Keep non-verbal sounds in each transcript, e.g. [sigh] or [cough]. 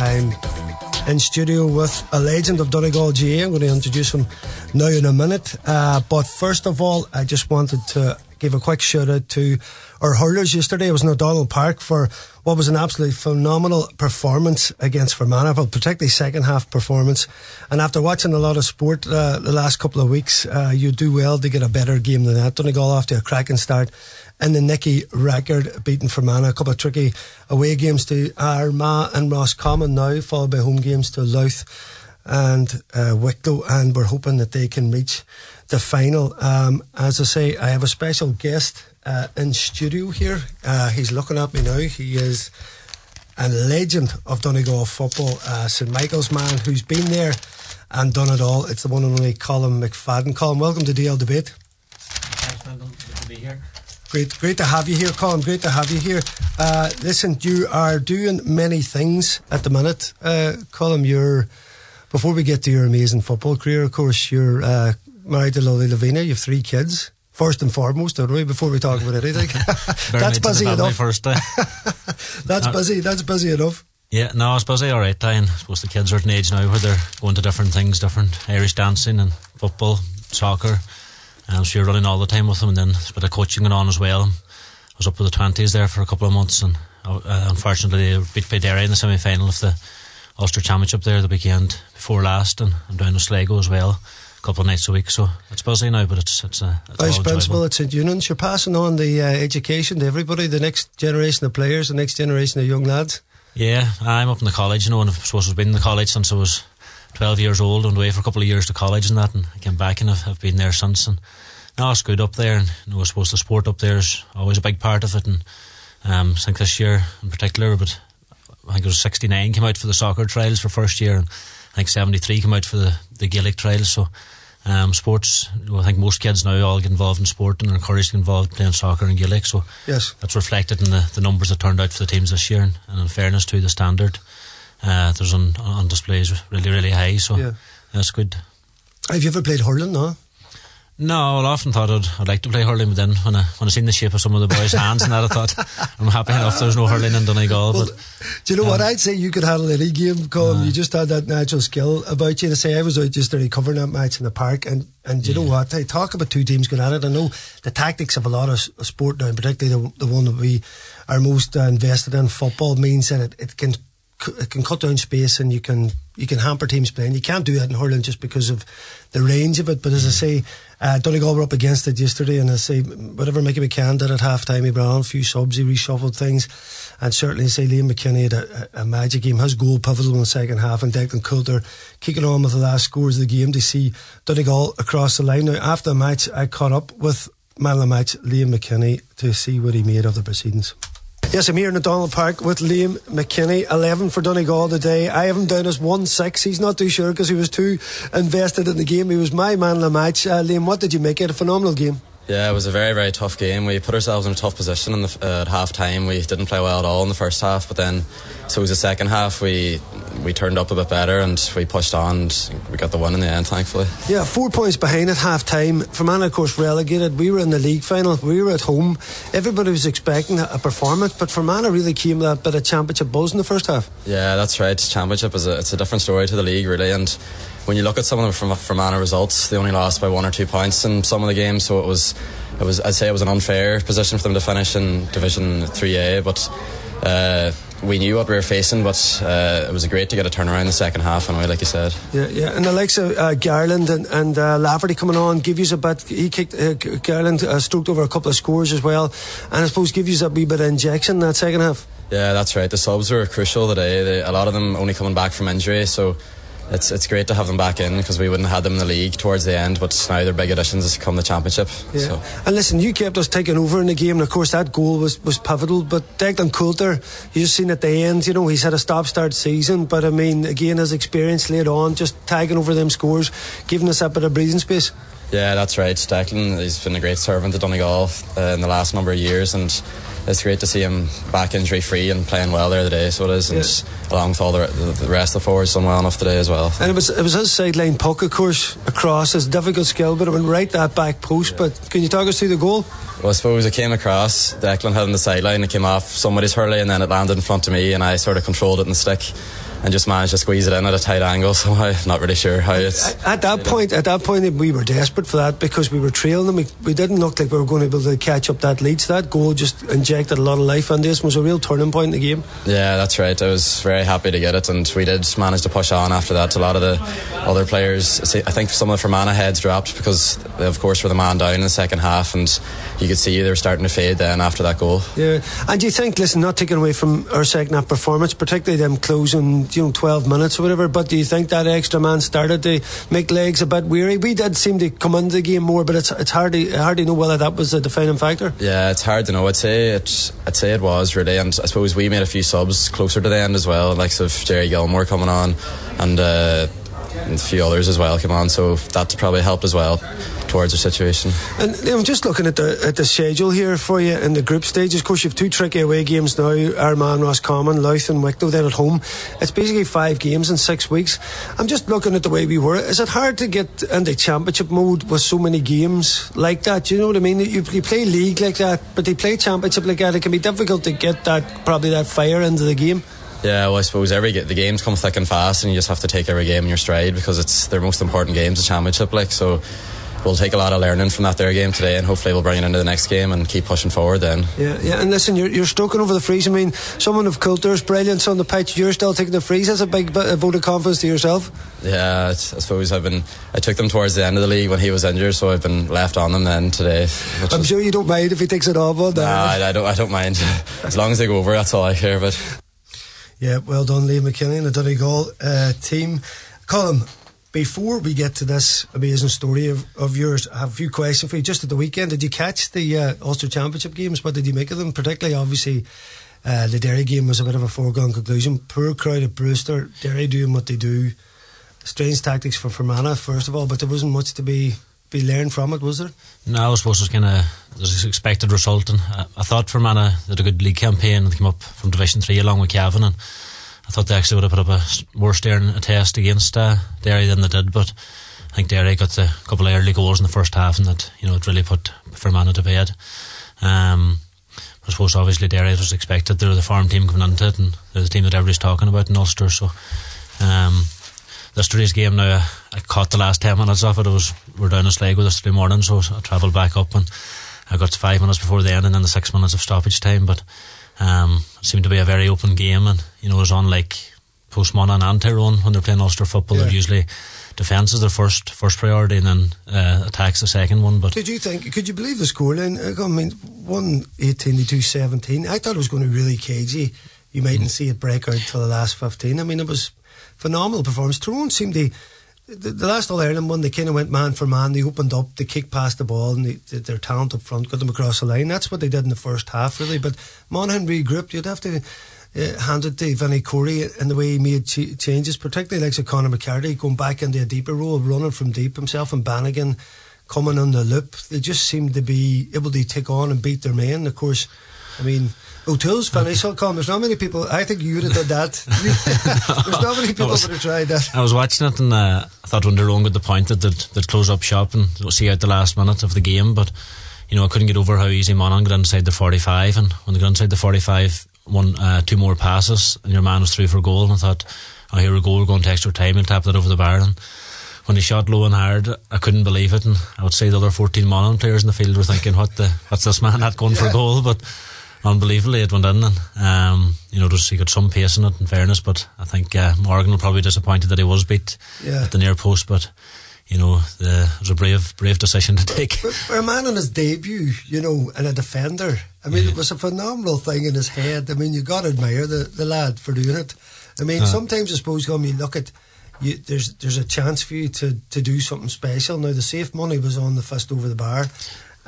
I'm in studio with a legend of Donegal GAA. I'm going to introduce him now in a minute. Uh, but first of all, I just wanted to give a quick shout out to our hurlers yesterday. It was in O'Donnell Park for what was an absolutely phenomenal performance against Fermanagh, particularly second half performance. And after watching a lot of sport uh, the last couple of weeks, uh, you do well to get a better game than that. Donegal off to a cracking start in the Nicky Rackard, beating Fermanagh. A couple of tricky away games to Armagh and Roscommon now, followed by home games to Louth and uh, Wicklow, and we're hoping that they can reach the final. Um, as I say, I have a special guest uh, in studio here. Uh, he's looking at me now. He is a legend of Donegal football, uh, St Michael's man, who's been there and done it all. It's the one and only Colm McFadden. Colm, welcome to DL Debate. Thanks, Brendan. Good to be here. Great, great to have you here, Colm. Great to have you here. Uh, listen, you are doing many things at the minute, uh, Colm. You're before we get to your amazing football career, of course, you're uh, married to Lily Lavina. You have three kids. First and foremost, don't we? Before we talk about anything, [laughs] that's busy enough. First, uh, [laughs] that's Uh, busy. That's busy enough. yeah, no, I suppose they all right. I and I suppose the kids are at an age now where they're going to different things, different Irish dancing and football, soccer. And so you're running all the time with them, and then there's a bit of coaching going on as well. I was up with the twenties there for a couple of months, and uh, unfortunately they beat Derry in the semi final of the Ulster Championship there the weekend before last, and I'm down to Sligo as well, couple of nights a week. So it's busy now, but it's it's, uh, it's all Vice enjoyable. principal at St Eunan's. You're passing on the uh, education to everybody, the next generation of players, the next generation of young lads. Yeah, I'm up in the college, you know, and I suppose I've been in the college since I was 12 years old, went away for a couple of years to college and that, and I came back and I've, I've been there since. And now it's good up there, and you know, I suppose the sport up there is always a big part of it. And um, I think this year in particular, but I think it was 69 came out for the soccer trials for first year, and think 73 came out for the, the Gaelic trials. So um, sports, I think most kids now all get involved in sport and are encouraged to get involved playing soccer and Gaelic. So Yes. that's reflected in the, the numbers that turned out for the teams this year. And, and in fairness to the standard, uh, there's on, on displays really, really high. So Yeah. that's good. Have you ever played hurling? No. No, I often thought I'd, I'd like to play hurling, but then when I when I seen the shape of some of the boys' hands and that, I thought [laughs] I'm happy enough. There's no hurling in Donegal, Well, but do you know what? I'd say you could handle any game, Colm. You just had that natural skill about you. To say I was out just yesterday covering that match in the park, and and do you know what? I talk about two teams going at it. I know the tactics of a lot of sport now, particularly the, the one that we are most uh, invested in, football, means that it, it can it can cut down space and you can you can hamper teams playing. You can't do that in hurling just because of the range of it. But as I say, uh, Donegal were up against it yesterday, and I say whatever Mickey McCann did at half time, he brought on a few subs, he reshuffled things, and certainly say Liam McKinney had a, a, a magic game. His goal pivotal in the second half, and Declan Coulter kicking on with the last scores of the game to see Donegal across the line. Now after the match, I caught up with man of the match Liam McKinney to see what he made of the proceedings. Yes, I'm here in O'Donnell Park with Liam McKinney, 11 for Donegal today. I have him down as 1 6. He's not too sure because he was too invested in the game. He was my man of the match. Uh, Liam, what did you make it? A phenomenal game. Yeah, it was a very, very tough game. We put ourselves in a tough position in the, uh, at half time. We didn't play well at all in the first half, but then, so it was the second half, we we turned up a bit better and we pushed on and we got the win in the end, thankfully. Yeah, four points behind at half time. Fermanagh, of course, relegated. We were in the league final. We were at home. Everybody was expecting a performance, but Fermanagh really came that bit of championship buzz in the first half. Yeah, that's right. Championship is a, it's a different story to the league, really. And when you look at some of the from Fermanagh results, they only lost by one or two points in some of the games. So it was, it was I'd say it was an unfair position for them to finish in Division 3A. But uh, we knew what we were facing, but uh, it was great to get a turnaround in the second half, anyway, like you said. Yeah, yeah, and the likes of uh, Garland and, and uh, Lafferty coming on give you a bit. He kicked uh, Garland uh, stroked over a couple of scores as well, and I suppose give you a wee bit of injection in that second half. Yeah, that's right. The subs were crucial today. They, a lot of them only coming back from injury, so it's it's great to have them back in because we wouldn't have had them in the league towards the end. But now they're big additions as come the championship. Yeah. So And listen, you kept us taking over in the game, and of course that goal was, was pivotal. But Declan Coulter, you just seen at the end, you know, he's had a stop-start season, but I mean, again, his experience laid on, just tagging over them scores, giving us a bit of breathing space. Yeah, that's right. Declan, he's been a great servant to Donegal uh, in the last number of years, and it's great to see him back injury free and playing well there today. So it is, and along with all the, the, the rest of the forwards, done well enough today as well. And it was it was his sideline puck, of course, across his difficult skill, but it went right that back post. But can you talk us through the goal? Well, I suppose it came across. Declan had on the sideline. It came off somebody's hurley, and then it landed in front of me, and I sort of controlled it in the stick. And just managed to squeeze it in at a tight angle. [laughs] So I'm not really sure how it's. At that point, at that point, we were desperate for that because we were trailing them. We, we didn't look like we were going to be able to catch up that lead. So that goal just injected a lot of life on this. Was a real turning point in the game. Yeah, that's right. I was very happy to get it, and we did manage to push on after that. A lot of the other players, I think some of the Fermanagh heads dropped because, they, of course, were the man down in the second half, and you could see they were starting to fade then after that goal. Yeah, and do you think, listen, not taking away from our second half performance, particularly them closing, you know, 12 minutes or whatever, but do you think that extra man started to make legs a bit weary? We did seem to come into the game more, but it's it's hard to, hard to know whether that was the defining factor. Yeah, it's hard to know. I'd say it, I'd say it was really, and I suppose we made a few subs closer to the end as well, like of Jerry Gilmore coming on, and. Uh, and a few others as well come on, so that's probably helped as well towards the situation. And I'm just looking at the at the schedule here for you in the group stages. Of course, you have two tricky away games now: Armagh, Roscommon, Louth, and Wicklow. Then at home, it's basically five games in six weeks. I'm just looking at the way we were. Is it hard to get into championship mode with so many games like that? Do You know what I mean? You, you play league like that, but they play championship like that. It can be difficult to get that probably that fire into the game. Yeah, well, I suppose every the games come thick and fast, and you just have to take every game in your stride because it's their most important games, the championship. Like so, we'll take a lot of learning from that their game today, and hopefully we'll bring it into the next game and keep pushing forward. Then. Yeah, yeah. And listen, you're, you're stroking over the frees. I mean, someone of Coulter's brilliance on the pitch. You're still taking the frees. That's a big bit of vote of confidence to yourself. Yeah, I suppose I've been. I took them towards the end of the league when he was injured, so I've been left on them then today. I'm sure you don't mind if he takes it off. Well, uh, nah, I, I don't. I don't mind [laughs] as long as they go over. That's all I care about. Yeah, well done, Liam McKinney and the Donegal uh, team. Colm, before we get to this amazing story of, of yours, I have a few questions for you. Just at the weekend, did you catch the uh, Ulster Championship games? What did you make of them? Particularly, obviously, uh, the Derry game was a bit of a foregone conclusion. Poor crowd at Brewster, Derry doing what they do. Strange tactics for Fermanagh, first of all, but there wasn't much to be be learned from it, was there? No, I suppose it was kind of an expected result, and I, I thought Fermanagh did a good league campaign and came up from Division Three along with Cavan, and I thought they actually would have put up a more stern a test against uh, Derry than they did, but I think Derry got a couple of early goals in the first half, and that you know it really put Fermanagh to bed. Um, I suppose obviously Derry was expected; they're the farm team coming into it, and they're the team that everybody's talking about in Ulster, so. Um, yesterday's game now, I caught the last 10 minutes of it. it was, we are down a Sligo yesterday morning, so I travelled back up and I got five minutes before the end and then the six minutes of stoppage time. But um, it seemed to be a very open game and, you know, it was on like Postmon and Tyrone when they're playing Ulster football. Yeah. They're usually defence is their first first priority and then uh, attacks the second one. But did you think? Could you believe the scoreline? I mean, one eighteen to two seventeen. I thought it was going to be really cagey. You mightn't mm. see it break out till the last fifteen. I mean, it was phenomenal performance. Tyrone seemed to. The, the last All Ireland one, they kind of went man for man. They opened up, they kicked past the ball, and they, their talent up front got them across the line. That's what they did in the first half, really. But Monaghan regrouped. You'd have to uh, hand it to Vinnie Corey in the way he made ch- changes, particularly like Conor McCarthy going back into a deeper role, running from deep himself, and Bannigan coming on the loop. They just seemed to be able to take on and beat their men. Of course, I mean, O'Toole's funny Okay. Colin, there's not many people. I think you would have done that. [laughs] [laughs] there's not many people was, would have tried that. I was watching it and uh, I thought when they're got the point that they'd, they'd close up shop and see out the last minute of the game. But, you know, I couldn't get over how easy Monaghan got inside the 45. And when they got inside the 45, one, uh, two more passes and your man was through for goal. And I thought, oh, here we go, we're going to extra time. He'll tap that over the bar. And when he shot low and hard, I couldn't believe it. And I would say the other 14 Monaghan players in the field were thinking, what the, what's this man not going yeah. for a goal? But, unbelievably it went in and um, you know just he got some pace in it in fairness but I think uh, Morgan will probably be disappointed that he was beat yeah. at the near post but you know the, it was a brave brave decision to take. But for a man on his debut you know and a defender I mean yeah. it was a phenomenal thing in his head. I mean you got to admire the, the lad for doing it. I mean uh, sometimes I suppose when you look at you, there's there's a chance for you to, to do something special. Now the safe money was on the fist over the bar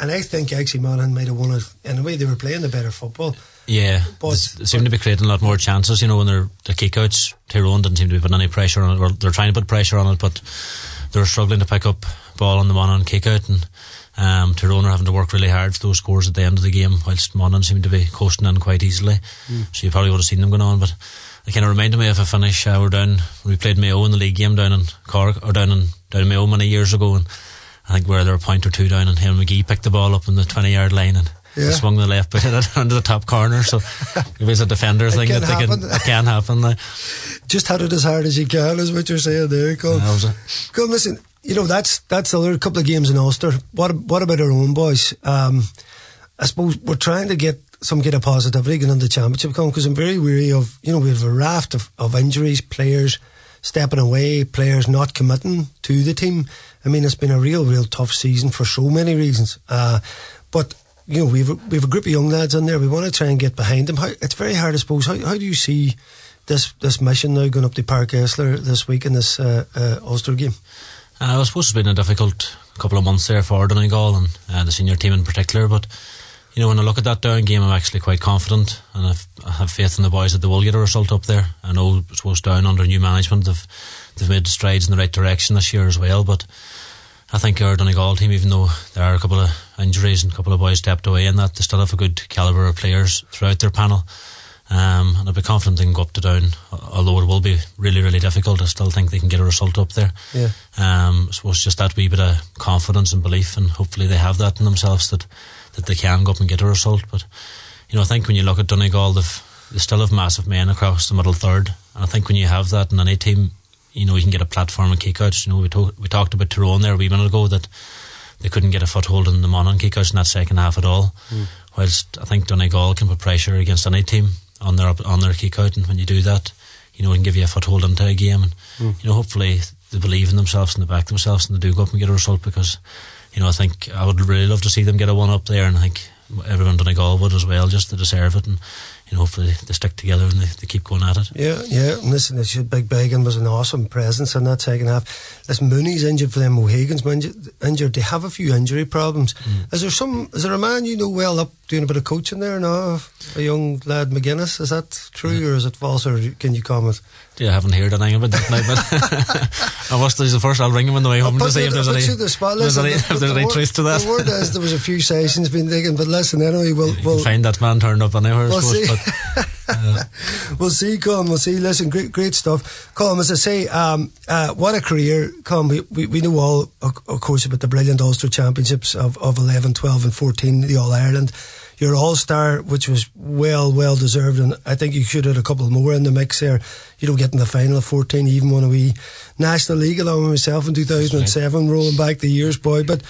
and I think actually Monaghan might have won it anyway. They were playing the better football. Yeah, but they seem to be creating a lot more chances. You know, when they're the kickouts, Tyrone didn't seem to be putting any pressure on it, or they're trying to put pressure on it, but they're struggling to pick up ball on the Monaghan kickout, and um, Tyrone are having to work really hard for those scores at the end of the game, whilst Monaghan seem to be coasting in quite easily. Mm. So you probably would have seen them going on, but it kind of reminded me of a finish. Uh, we're down, we played Mayo in the league game down in Cork, or down in down in Mayo many years ago, and I think where they were a point or two down, and Eamon McGee picked the ball up on the 20 yard line and yeah. swung the left boot into [laughs] the top corner. So it was a defender thing that they can, it can happen. Just had it as hard as you can, is what you're saying there. Come, yeah, come listen. You know that's that's a couple of games in Ulster. What what about our own boys? Um, I suppose we're trying to get some kind of positivity going into the championship because I'm very weary of you know we have a raft of, of injuries, players stepping away, players not committing to the team. I mean, it's been a real, real tough season for so many reasons. Uh, but you know, we've we've a group of young lads in there. We want to try and get behind them. How, it's very hard, I suppose. How, how do you see this this mission now going up to Páirc Esler this week in this uh, uh, Ulster game? Uh, I suppose it's been a difficult couple of months there for Donegal and uh, the senior team in particular. But you know, when I look at that down game, I'm actually quite confident, and I've, I have faith in the boys that they will get a result up there. I know it was down under new management. They've they've made strides in the right direction this year as well, but I think our Donegal team, even though there are a couple of injuries and a couple of boys stepped away in that, they still have a good calibre of players throughout their panel. Um, and I'd be confident they can go up to down, although it will be really, really difficult. I still think they can get a result up there. Yeah. Um, I suppose just that wee bit of confidence and belief, and hopefully they have that in themselves that, that they can go up and get a result. But, you know, I think when you look at Donegal, they've, they still have massive men across the middle third. And I think when you have that in any team, you know, you can get a platform and kickouts. You know, we, talk, we talked about Tyrone there a wee minute ago that they couldn't get a foothold in the Monaghan kickouts in that second half at all. Mm. Whilst I think Donegal can put pressure against any team on their on their kickout, and when you do that, you know, it can give you a foothold into a game. And mm. you know, hopefully they believe in themselves and they back themselves and they do go up and get a result because, you know, I think I would really love to see them get a one up there, and I think everyone Donegal would as well, just to deserve it. And you know, hopefully they stick together and they, they keep going at it. Yeah, yeah. And listen, this Big Began was an awesome presence in that second half. Listen, Mooney's injured for them. O'Hagan's injured. They have a few injury problems. Mm. Is there some? Is there a man you know well up doing a bit of coaching there now? A young lad McGuinness. Is that true yeah. or is it false? Or can you comment? Yeah, I haven't heard anything about that now, but [laughs] I. He's the first. I'll ring him on the way home to see if there's any, the spot. Listen, there's [laughs] any, if there's any truth to that. The word is there was a few sessions been taken, but listen, anyway, we'll, we'll find that man turned up anywhere. We'll see. But, uh, [laughs] we'll see, Colm. We'll see. Listen, great, great stuff, Colm. As I say, um, uh, what a career, Colm. We, we, we know all, of course, about the brilliant Ulster Championships of, of 11, 12, and 14, the All Ireland your All Star, which was well, well deserved, and I think you should have a couple more in the mix there. You know, getting the final of 14, even a wee National League along with myself in 2007, right. rolling back the years, boy. But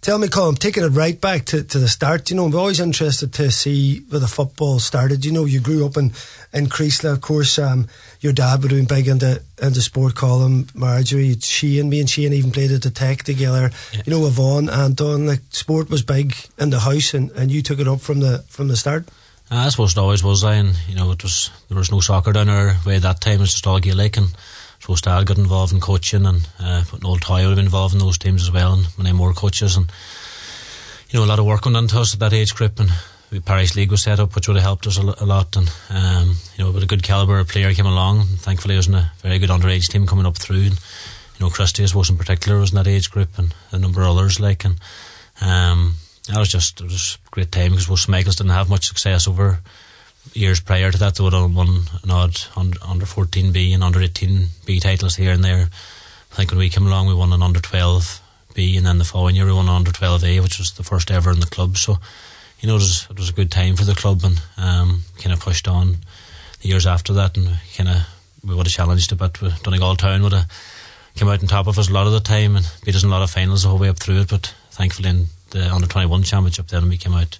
tell me, Colm, taking it right back to, to the start, you know, I'm always interested to see where the football started. You know, you grew up in, in Creeslough, of course. Um, your dad would have been big into into sport Colm. Marjorie, She and me and Shane even played at the Tech together. Yeah. You know, Yvonne, and Don, like sport was big in the house, and, and you took it up from the from the start. Uh, I suppose it always was. I and you know, it was there was no soccer down our way at that time. It was just all Gaelic, and so Dad got involved in coaching, and uh, old Toye would have been involved in those teams as well, and many more coaches, and you know, a lot of work went into us at that age group, and the parish league was set up, which would have helped us a, lot. And um, you know, with a good caliber of player came along. Thankfully, there was a very good underage team coming up through. And, you know, Christy's was in particular was in that age group, and a number of others like. And um, that was just it was a great time because most Michaels didn't have much success over years prior to that. They would have won an odd under fourteen B and under eighteen B titles here and there. I think when we came along, we won an under twelve B, and then the following year we won an under twelve A, which was the first ever in the club. So you know, it was, it was a good time for the club and um, kind of pushed on the years after that and kind of we would have challenged a bit. Donegal Town would have come out on top of us a lot of the time and beat us in a lot of finals the whole way up through it. But thankfully, in the under 21 championship, then we came out,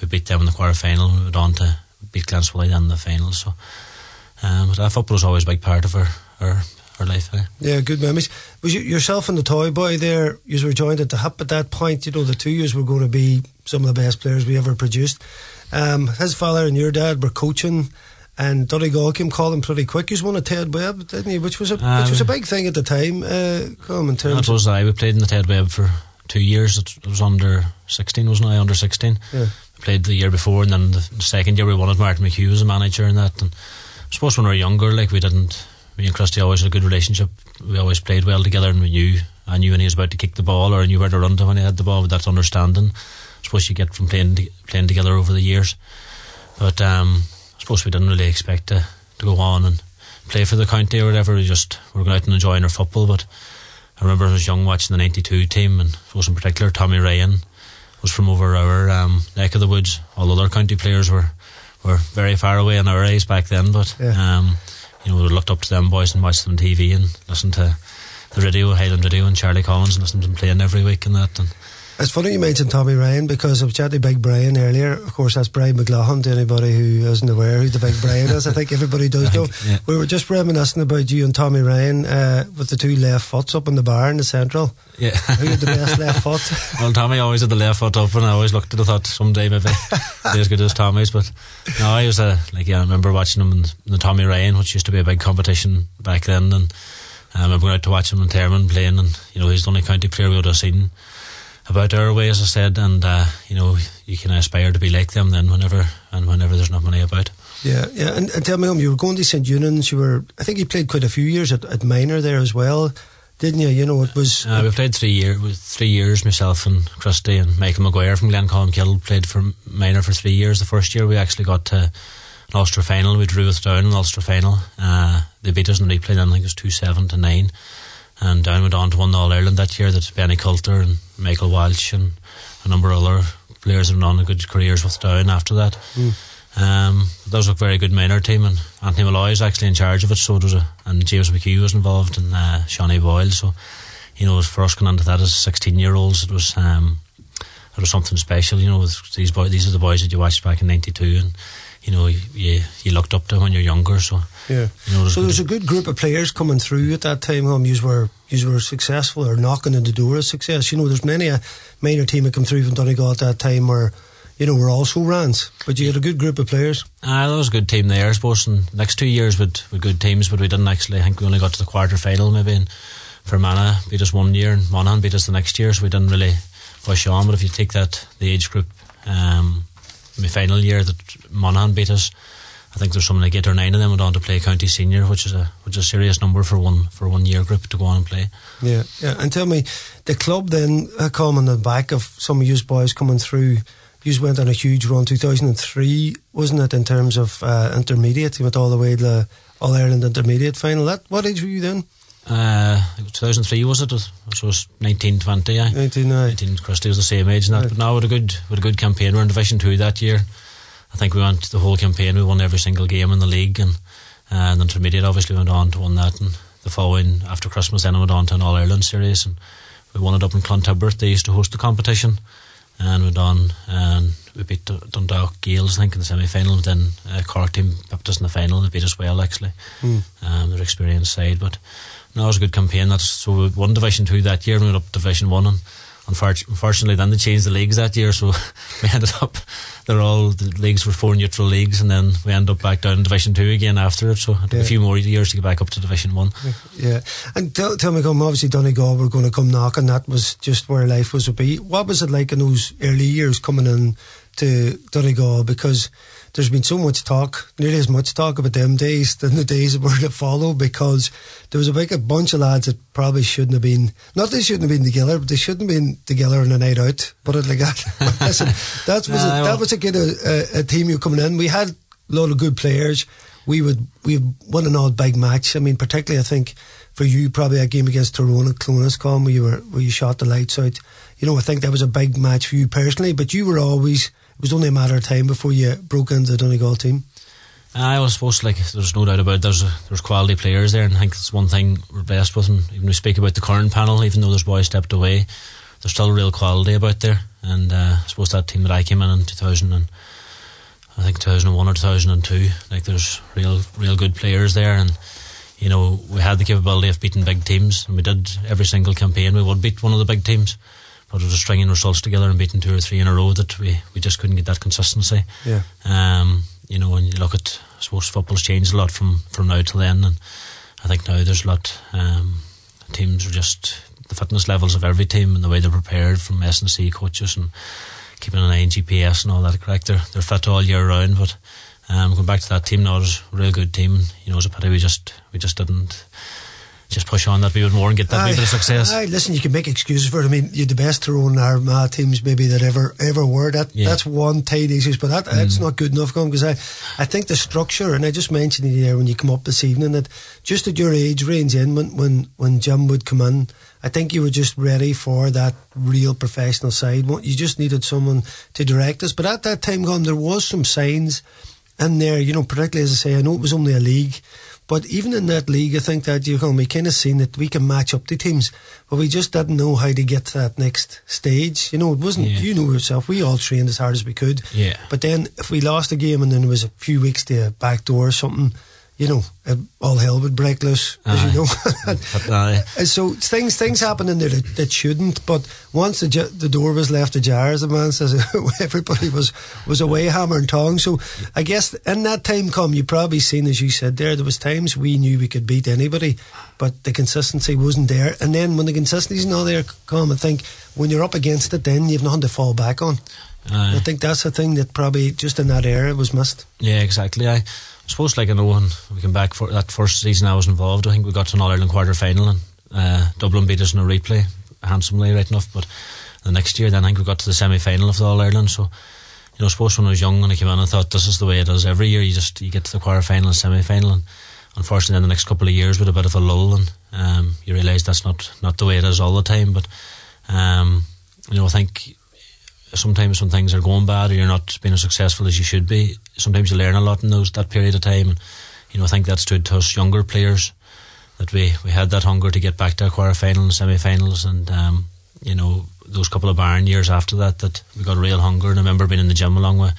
we beat them in the quarter final we went on to beat Glenswilly in the final. So, um, but football was always a big part of our, our life. Eh? Yeah, good memories. Was you, yourself and the toy boy there? You were joined at the hip at that point. You know, the two years were going to be some of the best players we ever produced. Um, his father and your dad were coaching. And Donegal came calling pretty quick. You won a Ted Webb, didn't he? Which was a um, which was a big thing at the time. Uh, come in terms. That was I. We played in the Ted Webb for two years. It was under sixteen, wasn't I? Under sixteen. Yeah. Played the year before, and then the second year we it. Martin McHugh was a manager in that. And I suppose when we were younger, like we didn't me and Christy always had a good relationship. We always played well together, and we knew I knew when he was about to kick the ball, or I knew where to run to when he had the ball. With that understanding, I suppose you get from playing playing together over the years. But um, I suppose we didn't really expect to, to go on and play for the county or whatever. We just we were going out and enjoying our football. But I remember I was young watching the '92 team, and I suppose in particular Tommy Ryan was from over our um, neck of the woods. All other county players were were very far away in our eyes back then, but Yeah. um, you know we looked up to them boys and watched them on TV and listened to the radio, Highland Radio, and Charlie Collins, and listened to them playing every week and that. And It's funny you mentioned Tommy Ryan because I was chatting to Big Brian earlier. Of course, that's Brian McLaughlin to anybody who isn't aware who the Big Brian is. I think everybody does know. yeah. We were just reminiscing about you and Tommy Ryan uh, with the two left foots up in the bar in the central. yeah. Who had the best left [laughs] foot? Well, Tommy always had the left foot up, and I always looked at it. Thought someday maybe be as good as Tommy's. But no, I was a like yeah. I remember watching him in, the Tommy Ryan, which used to be a big competition back then, and um, I remember going out to watch him in Termon playing, and you know he's the only county player we would have seen about our way, as I said, and uh, you know you can aspire to be like them then whenever and whenever there's not money about. Yeah, yeah. And, and tell me, um, you were going to St. Eunan's. You were, I think you played quite a few years at, at minor there as well, didn't you? You know, it was. Uh, we played three year, with three years. Myself and Christy and Michael Maguire from Glencolmkill played for minor for three years. The first year we actually got to an Ulster final. We drew with Down in the Ulster final. Uh, they beat us in the replay. Then I think it was two seven to nine. And Down went on to win the All Ireland that year. That's Benny Coulter and Michael Walsh and a number of other players have on good careers with Down after that. Um, that was a very good minor team, and Anthony Molloy is actually in charge of it. So was a, and James McHugh was involved, and uh, Shawnee Boyle. So you know, for us going into that as sixteen year olds, it was um, it was something special. You know, with these boys, these are the boys that you watched back in '92, and you know, you, you you looked up to when you're younger. So Yeah. you know, So there's a good group of players coming through at that time. Um, you were you were successful or knocking on the door of success. You know, there's many a minor team that come through from Donegal at that time where you know were also rans, but you had a good group of players. Ah, that was a good team there, I suppose. And the next two years with, with good teams, but we didn't actually. I think we only got to the quarter final maybe. And Fermanagh beat us one year, and Monaghan beat us the next year, so we didn't really push on. But if you take that the age group, um, my final year that Monaghan beat us, I think there's something like eight or nine of them went on to play county senior, which is a which is a serious number for one for one year group to go on and play. Yeah, yeah. And tell me, the club then uh, come on the back of some of you boys coming through. You went on a huge run, 2003, wasn't it, in terms of uh, intermediate? You went all the way to the All Ireland Intermediate final. That What age were you then? Uh, 2003 was it? So it was 19, 20, 19, aye. 19 Christy was the same age and that. Right. But now with a good with a good campaign. We're in Division Two that year. I think we went the whole campaign. We won every single game in the league, and uh, and the intermediate obviously went on to win that. And the following after Christmas, then I went on to an All Ireland series, and we won it up in Clontibret. They used to host the competition, and went on and we beat Dundalk Gaels, I think, in the semi final. Then uh, Cork team pipped us in the final. They beat us well, actually. Hmm. Um, their experienced side, but no, it was a good campaign. That's so we won Division Two that year. and We went up to Division One, and unfortunately, then they changed the leagues that year. So [laughs] we ended up they're all the leagues were four neutral leagues, and then we ended up back down in Division Two again after it. So it took Yeah. a few more years to get back up to Division One. Yeah. And tell, tell me, come, obviously Donegal were going to come knocking. That was just where life was to be. What was it like in those early years coming in to Donegal? Because there's been so much talk, nearly as much talk about them days than the days that were to follow because there was a big a bunch of lads that probably shouldn't have been, not they shouldn't have been together, but they shouldn't have been together on a night out, put it like that. [laughs] [laughs] Listen, that was, a, that was a good a, a team you coming in. We had a lot of good players. We would we won an odd big match. I mean, particularly I think for you probably a game against Tyrone at Clonascon where you were where you shot the lights out. You know, I think that was a big match for you personally. But you were always it was only a matter of time before you broke into the Donegal team. I was supposed to, like there's no doubt about it. There's there's quality players there, and I think that's one thing we're blessed with. And even we speak about the current panel, even though there's boys stepped away, there's still real quality about there. And uh, I suppose that team that I came in in 2000 and I think 2001 or 2002, like there's real real good players there, and you know we had the capability of beating big teams, and we did every single campaign. We would beat one of the big teams, but it was stringing results together and beating two or three in a row that we, we just couldn't get that consistency. Yeah. Um, you know, when you look at, I suppose football's changed a lot from, from now till then, and I think now there's a lot. Um, teams are just the fitness levels of every team and the way they're prepared from S and C coaches and keeping an eye on GPS and all that. Correct, they're they're fit all year round. But um, going back to that team now, it was a real good team. You know, it's a pity we just we just didn't just push on that wee bit more and get that wee bit of success. Aye, listen, you can make excuses for it. I mean, you're the best throw in our teams maybe that ever ever were. That yeah. that's one tight issues, but that mm. that's not good enough, because I I think the structure, and I just mentioned it there when you come up this evening that just at your age range, in when when when Jim would come in. I think you were just ready for that real professional side. You just needed someone to direct us. But at that time, Colm, there was some signs in there, you know, particularly as I say, I know it was only a league, but even in that league, I think that you know we kind of seen that we can match up the teams, but we just didn't know how to get to that next stage. You know, it wasn't yeah. you know yourself. We all trained as hard as we could. Yeah. But then if we lost a game and then it was a few weeks to a back door or something, you know, all hell would break loose, as you know. [laughs] but, so things things happen in there that, that shouldn't. But once the, the door was left ajar, as the man says, [laughs] everybody was was away hammer and tong. So I guess in that time come, you probably seen as you said there, there was times we knew we could beat anybody, but the consistency wasn't there. And then when the consistency's not there, come I think when you're up against it, then you've nothing to fall back on. I think that's the thing that probably just in that era was missed. Yeah, exactly. I I suppose, like I know when we came back for that first season I was involved, I think we got to an All Ireland quarter final and uh, Dublin beat us in a replay handsomely, right enough. But the next year, then I think we got to the semi final of the All Ireland. So, you know, I suppose when I was young and I came in, I thought this is the way it is every year. You just you get to the quarter final and semi final, and unfortunately, in the next couple of years, with a bit of a lull, and um, you realise that's not not the way it is all the time. But um, you know, I think sometimes when things are going bad or you're not being as successful as you should be, sometimes you learn a lot in those that period of time. And you know, I think that stood to us younger players that we, we had that hunger to get back to quarter final and semi finals, and um, you know those couple of barn years after that that we got real hunger. And I remember being in the gym along with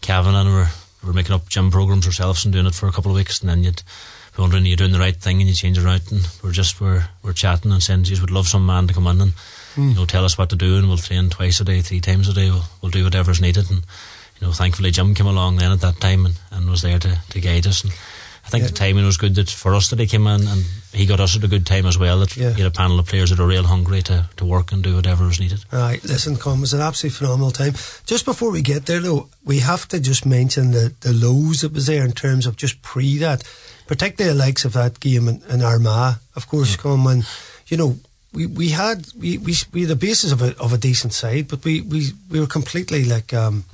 Kevin and we were, we were making up gym programs ourselves and doing it for a couple of weeks, and then you'd be wondering you're doing the right thing and you change out, and we're just we're we're chatting and saying, "Geez, would love some man to come in and." Mm. You know, tell us what to do, and we'll train twice a day, three times a day. We'll, we'll do whatever's needed, and you know, thankfully Jim came along then at that time and, and was there to, to guide us. And I think yeah. the timing was good that for us that he came in, and he got us at a good time as well. That yeah. he had a panel of players that are real hungry to, to work and do whatever was needed. Right, listen, it was an absolutely phenomenal time. Just before we get there, though, we have to just mention the the lows that was there in terms of just pre that, particularly the likes of that game in, in Armagh, of course, yeah. come and you know we, we had we, we we had the basis of a of a decent side, but we, we, we were completely like um,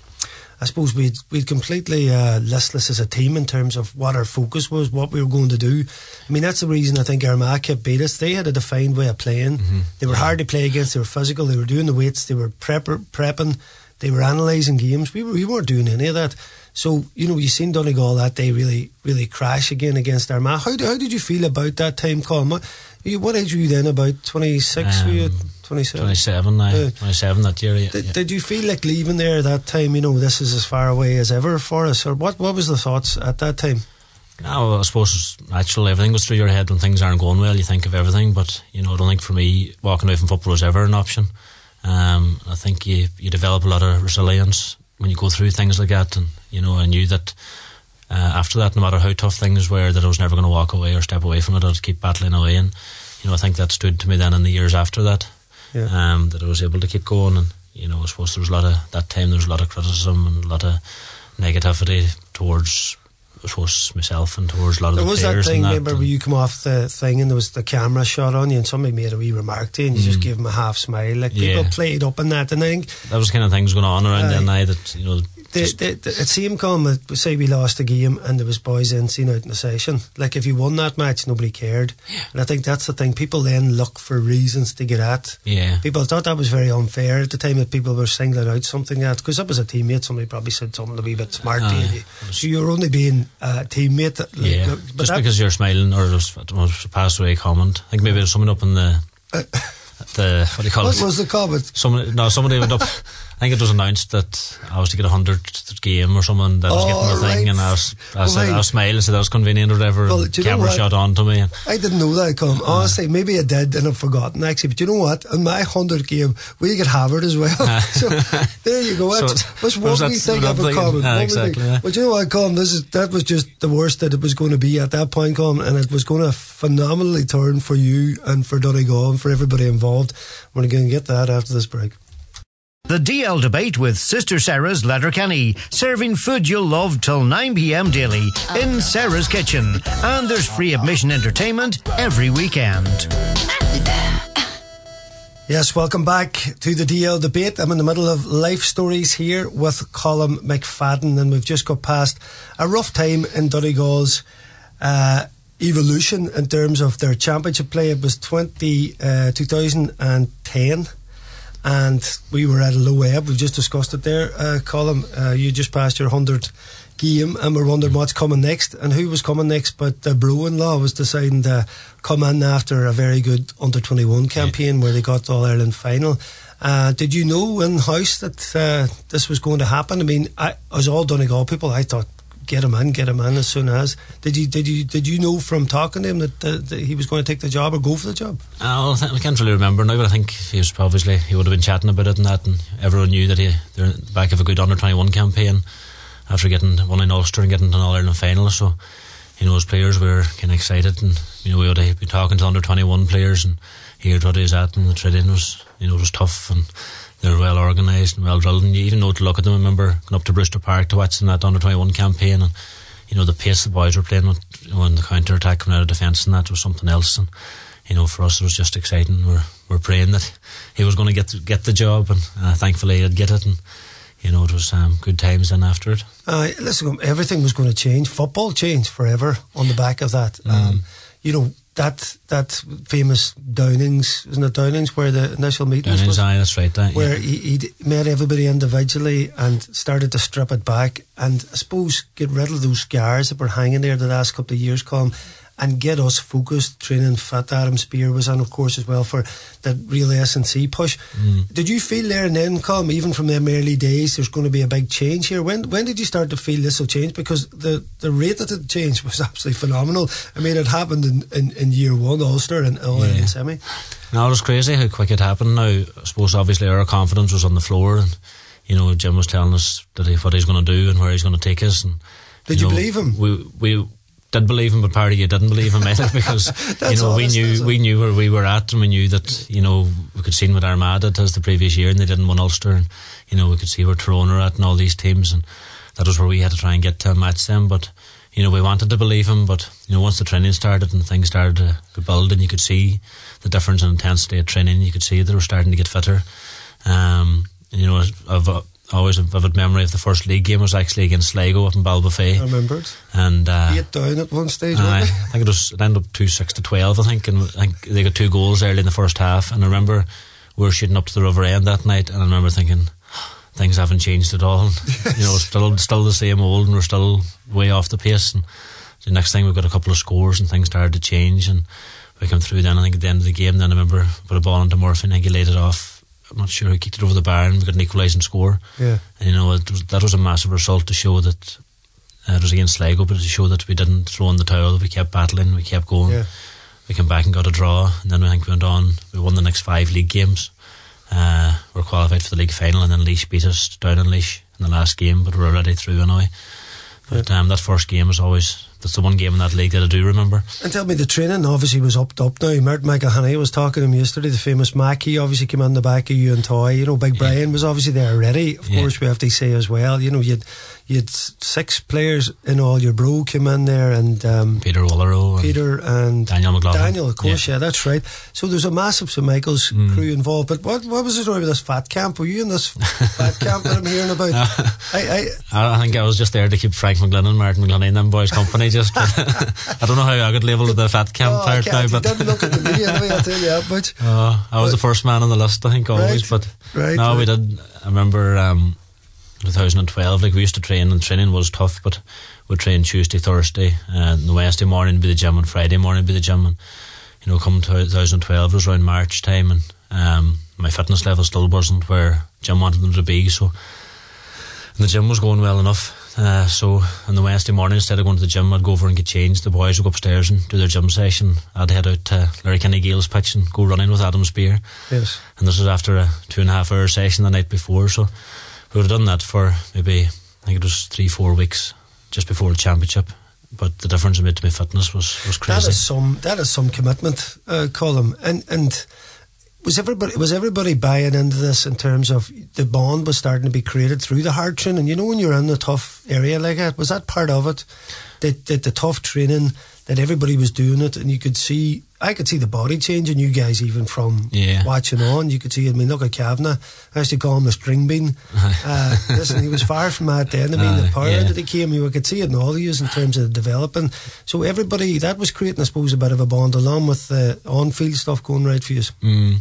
I suppose we'd we'd completely uh, listless as a team in terms of what our focus was, what we were going to do. I mean, that's the reason I think Armagh kept beat us. They had a defined way of playing. Mm-hmm. They were hard to play against. They were physical. They were doing the weights. They were prepper, prepping. They were analysing games. We were, we weren't doing any of that. So you know, you seen Donegal that day really really crash again against Armagh. How, how did you feel about that time, Colm? What age were you then? About 26? Um, were you 27? 27, now. Uh, 27 that year. Yeah, did, did you feel like leaving there that time, you know, this is as far away as ever for us? Or what, what was the thoughts at that time? No, I suppose it's natural. Everything goes through your head when things aren't going well. You think of everything, but you know, I don't think for me walking away from football was ever an option. Um, I think you you develop a lot of resilience when you go through things like that, and you know, I knew that uh, after that, no matter how tough things were, that I was never going to walk away or step away from it. I'd keep battling away, and you know, I think that stood to me then in the years after that. Yeah. Um, that I was able to keep going, and you know, I suppose there was a lot of that time. There was a lot of criticism and a lot of negativity towards I suppose myself and towards a lot of there the was that thing. That remember, when you come off the thing and there was the camera shot on you, and somebody made a wee remark to you, and you mm. just gave them a half smile. Like yeah. people played up in that, and I think that was kind of things going on around uh, then. Now that you know the, the, the, it seemed come, say we lost a game and there was boys in seen out in the session. Like if you won that match, nobody cared. Yeah. And I think that's the thing. People then look for reasons to get at. Yeah. People thought that was very unfair at the time that people were singling out something that because that was a teammate. Somebody probably said something a wee bit smart uh, to you. So you're only being a teammate. Like, yeah. Just because you're smiling or it was a passed away comment. I think maybe there's someone up in the. Uh, the what do you call what it? What was the comment? Someone, no, somebody went up. [laughs] I think it was announced that I was to get a hundred game or someone that was oh, getting the right. thing, and I was, I well, said, I was smiling, and said that was convenient or whatever. Well, and camera shot on to me. I didn't know that come. Uh, Honestly, maybe I did and I've forgotten actually. But you know what? In my hundred game, we get Harvard as well. [laughs] so there you go. That's, so that's one we thing of a common. Uh, exactly. Yeah. But you know what, Colm? This is that was just the worst that it was going to be at that point, Colm, and it was going to phenomenally turn for you and for Donegal and for everybody involved. We're going to get that after this break. The DL debate with Sister Sara's Letterkenny, serving food you'll love till 9 pm daily in Sara's Kitchen. And there's free admission entertainment every weekend. Yes, welcome back to the DL debate. I'm in the middle of life stories here with Colm McFadden, and we've just got past a rough time in Donegal's uh, evolution in terms of their championship play. It was 20, uh, 2010 and we were at a low ebb. We've just discussed it there, uh, Colm. Uh, you just passed your 100 game, and we're wondering what's coming next and who was coming next. But the Bro-in-law was deciding to come in after a very good under 21 campaign yeah. where they got the All Ireland final. Uh, did you know in house that uh, this was going to happen? I mean, I, as all Donegal people, I thought get him in, get him in as soon as. Did you did you did you know from talking to him that, uh, that he was going to take the job or go for the job? Uh, well, I can't really remember now, but I think he was obviously he would have been chatting about it and that, and everyone knew that he they're back of a good under twenty one campaign after getting one in Ulster and getting to an All Ireland final. So you know, as players, we were kind of excited, and you know, we would have been talking to under twenty one players and heard what he was at, and the training was you know was tough and they were well organised and well drilled. And you even know to look at them, I remember going up to Brewster Park to watch them that under 21 campaign and, you know, the pace the boys were playing with, you know, the counter attack coming out of defence and that was something else. And, you know, for us it was just exciting. We're, we're praying that he was going to get get the job and uh, thankfully he'd get it. And, you know, it was um, good times then after it. Uh, listen, everything was going to change. Football changed forever on the back of that. Mm. Um, you know, that that famous Downings, isn't it Downings, where the initial meeting Downings, was? Aye, that's right. That, where yeah. he, he met everybody individually and started to strip it back and I suppose get rid of those scars that were hanging there the last couple of years, Colm, and get us focused, training fit. Adam Speer was on, of course, as well for that real S&C push. Mm. Did you feel there and then, Colm, even from them early days, there's going to be a big change here? When when did you start to feel this will change? Because the, the rate that it changed was [laughs] absolutely phenomenal. I mean, it happened in, in, in year one, Ulster and All yeah. semi. No, it was crazy how quick it happened. Now, I suppose obviously our confidence was on the floor, and you know Jim was telling us that he, what he's going to do and where he's going to take us. And did you, you know, believe him? We we did believe him, but part of you didn't believe him either [laughs] because you know honest, we knew we knew where we were at, and we knew that you know we could see what Armagh did as the previous year, and they didn't win Ulster, and you know we could see where Tyrone are at, and all these teams, and that was where we had to try and get to match them, but. You know, we wanted to believe him, but you know, once the training started and things started to build, and you could see the difference in intensity of training, you could see they were starting to get fitter. Um, you know, I've, always a vivid memory of the first league game was actually against Sligo up in Ballybofey. I remember it. And uh, eight down at one stage. I, I think it was it ended up two six to twelve. I think, and I think they got two goals early in the first half. And I remember we were shooting up to the River End that night, and I remember thinking things haven't changed at all. Yes. [laughs] You know, still still the same old, and we're still way off the pace. And the next thing we got a couple of scores, and things started to change, and we came through. Then I think at the end of the game, then I remember put a ball into Murphy, and he laid it off I'm not sure who kicked it over the bar and we got an equalising score. Yeah. And, you know, was, that was a massive result to show that uh, it was against Sligo, but to show that we didn't throw in the towel, we kept battling, we kept going. Yeah. We came back and got a draw, and then I think we went on. We won the next five league games. Uh, we are qualified for the league final, and then Laois beat us down in Laois in the last game, but we're already through anyway. But um, that first game was always that's the one game in that league that I do remember. And tell me, the training obviously was upped up now. Mert McElhinney was talking to him yesterday, the famous Mac. He obviously came on the back of you and Toye. You know, Big yeah. Brian was obviously there already. Of yeah. course, we have to say as well. You know, you'd you had six players in all. Your bro came in there, and um, Peter Wallero, Peter and Daniel McLaughlin. Daniel, of course, yeah, yeah that's right. So there's a massive St Michael's mm. crew involved. But what what was the story with this fat camp? Were you in this fat camp that I'm hearing about? [laughs] I, I, I think I was just there to keep Frank McGlynn and Martin McGlynn and them boys company. Just [laughs] [laughs] I don't know how I could label the fat camp oh, part now, but didn't look at the video. I'll tell you that much. Uh, [laughs] I was but, the first man on the list, I think, always. Right, but right, no, right. we did. I remember. Um, 2012, like we used to train, and training was tough, but we'd train Tuesday, Thursday, and the Wednesday morning would be the gym, and Friday morning would be the gym. And, you know, come 2012 was around March time, and um, my fitness level still wasn't where Jim wanted them to be, so the gym was going well enough. Uh, so on the Wednesday morning, instead of going to the gym, I'd go over and get changed. The boys would go upstairs and do their gym session. I'd head out to Letterkenny Gaels pitch and go running with Adam Speer. Yes. And this was after a two and a half hour session the night before, so we would have done that for maybe I think it was three, four weeks just before the championship. But the difference it made to my fitness was, was crazy. That is some that is some commitment, uh, Colm. And and was everybody was everybody buying into this in terms of the bond was starting to be created through the hard training? You know, when you're in a tough area like that, was that part of it? That, that the tough training that everybody was doing it, and you could see, I could see the body changing. You guys, even from yeah. watching on, you could see. I mean, look at Kavanagh. I used to call him the string bean. [laughs] uh, listen, he was far from that then. I mean, uh, the power yeah. that he came, you could see it in all of you in terms of the developing. So everybody that was creating, I suppose, a bit of a bond along with the on-field stuff going right for you. Mm.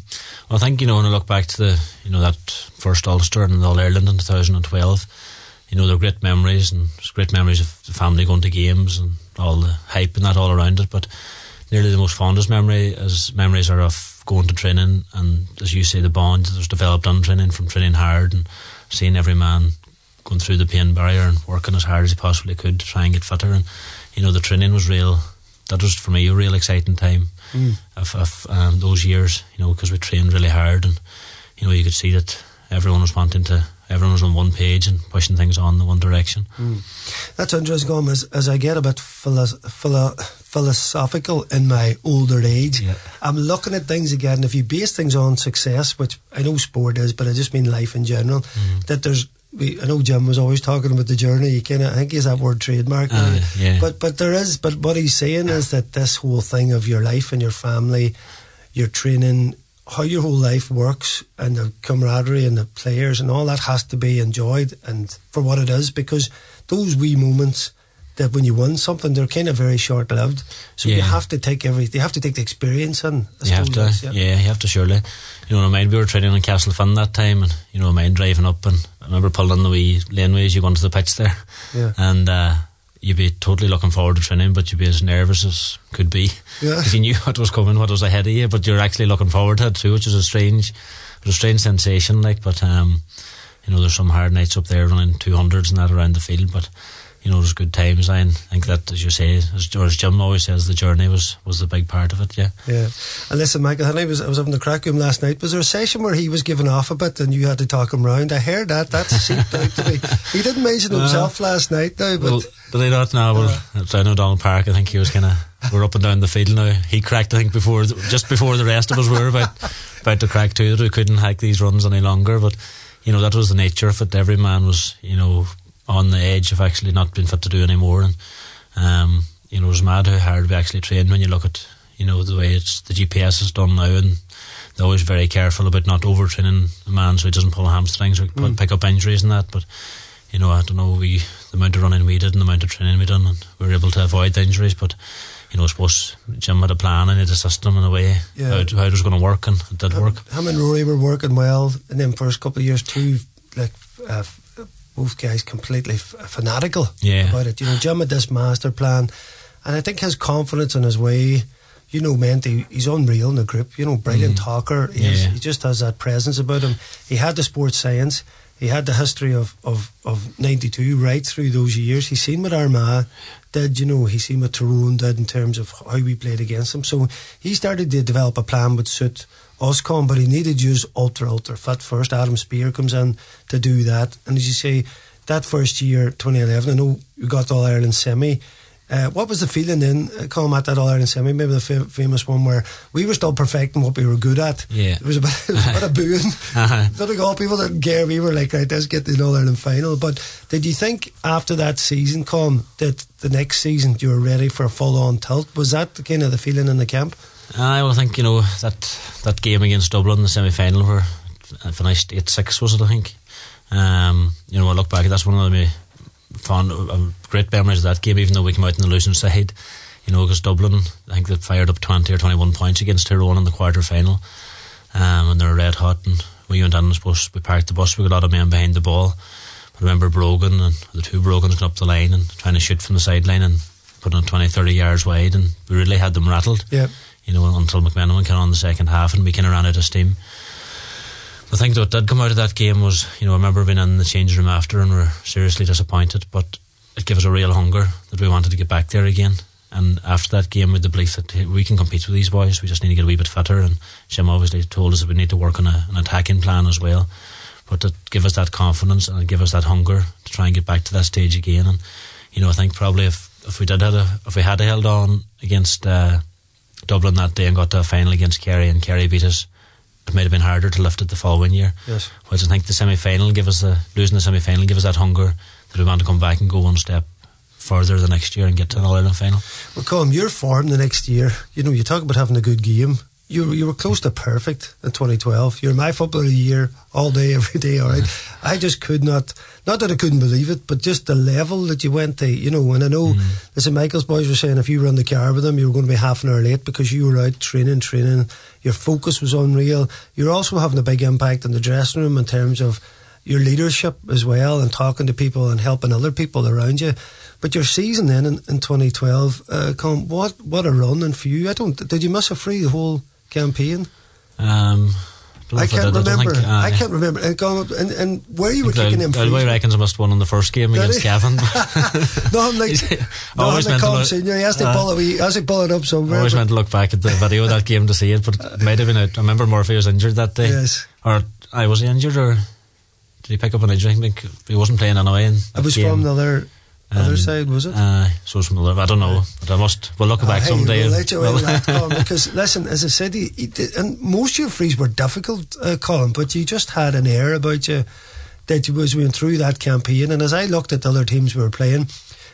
Well, I think you know when I look back to the you know that first Ulster and All Ireland in 2012 you know, they're great memories and great memories of the family going to games and all the hype and that all around it. But nearly the most fondest memory as memories are of going to training and as you say the bond that was developed on training from training hard and seeing every man going through the pain barrier and working as hard as he possibly could to try and get fitter and you know the training was real that was for me a real exciting time mm. of, of um, those years you know because we trained really hard and you know you could see that everyone was wanting to everyone was on one page and pushing things on the one direction. Mm. That's interesting, Colm, as, as I get a bit philo- philo- philosophical in my older age, yeah. I'm looking at things again. If you base things on success, which I know sport is, but I just mean life in general, mm. that there's we, I know Jim was always talking about the journey. You kind of, I think he's that word trademark. Uh, yeah. But but there is, but what he's saying is that this whole thing of your life and your family, your training, how your whole life works and the camaraderie and the players and all that has to be enjoyed and for what it is because those wee moments that when you win something they're kind of very short lived so yeah. you have to take every you have to take the experience in you have to yeah. yeah. you have to surely you know what I mind we were training in Castlefin that time and you know I mind driving up and I remember pulling the wee laneways you go into the pitch there yeah. and uh, you'd be totally looking forward to training, but you'd be as nervous as could be. Yeah. If you knew [laughs] what was coming, what was ahead of you, but you're actually looking forward to it too, which is a strange, a strange sensation. Like, but um, you know, there's some hard nights up there running two hundreds and that around the field, but you know, there's good times. I think that, as you say, as George Jim always says, the journey was was the big part of it. Yeah. Yeah. And listen, Michael, I was I was having the crack room last night. Was there a session where he was giving off a bit and you had to talk him round? I heard that. That seeped out [laughs] to me. He didn't mention uh, himself uh, last night, though. But well, did he not? No. Well, uh, down O'Donnell Park, I think he was kind of. We're up and down the field now. He cracked, I think, before just before the rest of us were about about to crack too. That we couldn't hike these runs any longer, but you know that was the nature of it. Every man was, you know, on the edge of actually not being fit to do anymore. And um, you know, it was mad how hard we actually trained when you look at you know the way it's the GPS is done now, and they're always very careful about not overtraining a man so he doesn't pull hamstrings or mm. pick up injuries and that. But you know, I don't know we the amount of running we did and the amount of training we done, and we were able to avoid the injuries, but you know, I suppose Jim had a plan and had a system in a way yeah. how, how, it was going to work, and it did work. Him and Rory were working well in them first couple of years too, like uh, both guys completely f- fanatical yeah. about it. You know, Jim had this master plan, and I think his confidence in his way, you know, meant he, he's unreal in the group. You know, brilliant mm. talker. He, yeah. he just has that presence about him. He had the sports science. He had the history of, of, of 92 right through those years. He's seen what Armagh did, you know, he's seen what Tyrone did in terms of how we played against them. So he started to develop a plan would suit Oscom, but he needed to use ultra, ultra fit first. Adam Speer comes in to do that. And as you say, that first year, 2011, I know we got All Ireland semi. Uh, what was the feeling then, uh, Colm, at that All Ireland semi? Maybe the fam- famous one where we were still perfecting what we were good at. Yeah. It was a bit, [laughs] it was a bit of [laughs] booing. uh-huh. Not like all people didn't care. We were like, right, let's get the All Ireland final. But did you think after that season, Colm, that the next season you were ready for a full on tilt? Was that the, kind of the feeling in the camp? I will think you know that that game against Dublin, the semi final, where I finished eight six, was it? I think. Um, you know, I look back, that's one of my fond, uh, great memories of that game. Even though we came out in the losing side, you know, because Dublin, I think they fired up twenty or twenty one points against Tyrone in the quarter final, um, and they were red hot. And we went in, I suppose, we parked the bus. We got a lot of men behind the ball. I remember Brogan and the two Brogans going up the line and trying to shoot from the sideline and putting 20, 30 yards wide, and we really had them rattled. Yeah you know, until McManamon came on the second half and we kind of ran out of steam. The thing that did come out of that game was, you know, I remember being in the change room after and we are seriously disappointed, but it gave us a real hunger that we wanted to get back there again. And after that game, with the belief that we can compete with these boys, we just need to get a wee bit fitter. And Jim obviously told us that we need to work on a, an attacking plan as well. But to give us that confidence and give us that hunger to try and get back to that stage again. And you know, I think probably if if we did had a, if we had held on against uh, Dublin that day and got to a final against Kerry, and Kerry beat us it might have been harder to lift it the following year. Yes. Whereas I think the semi final give us the losing the semi final give us that hunger that we want to come back and go one step further the next year and get to an All Ireland final. Well, Colm, your form the next year, you know, you talk about having a good game. You, were- you were close to perfect in 2012. You're my footballer of the year all day, [laughs] every day, all right? I just could not, not that I couldn't believe it, but just the level that you went to, you know, and I know the St. Michael's boys were saying if you were in the car with them, you were going to be half an hour late because you were out training, training. Your focus was unreal. You're also having a big impact in the dressing room in terms of your leadership as well and talking to people and helping other people around you. But your season then in, in 2012, uh, Colm, what what a run and for you. I don't. Did you miss a free the whole campaign? Um, I can't remember. think, I uh, can't remember. And, and, and where you were kicking in Galway frees. reckons I must have won on the first game Did against he? Gavin. [laughs] [laughs] No, I'm like, no, [laughs] I'm always like meant to Colm look- Senior. He has to uh, pull it. He has to pull it up I somewhere. always but- meant to look back at the video of that game to see it, but it might have been out. I remember Murphy was injured that day. Yes. Or I was he injured or did he pick up an injury? I think he wasn't playing anyway. In It was game. from the other other Um, side, was it? Uh, so it's from the other. I don't know, but I must. We'll look back hey, someday. We'll and- let you well- in because [laughs] listen, as I said, you, you did, and most of your frees were difficult, uh, Colin, but you just had an air about you that you was went through that campaign. And as I looked at the other teams we were playing,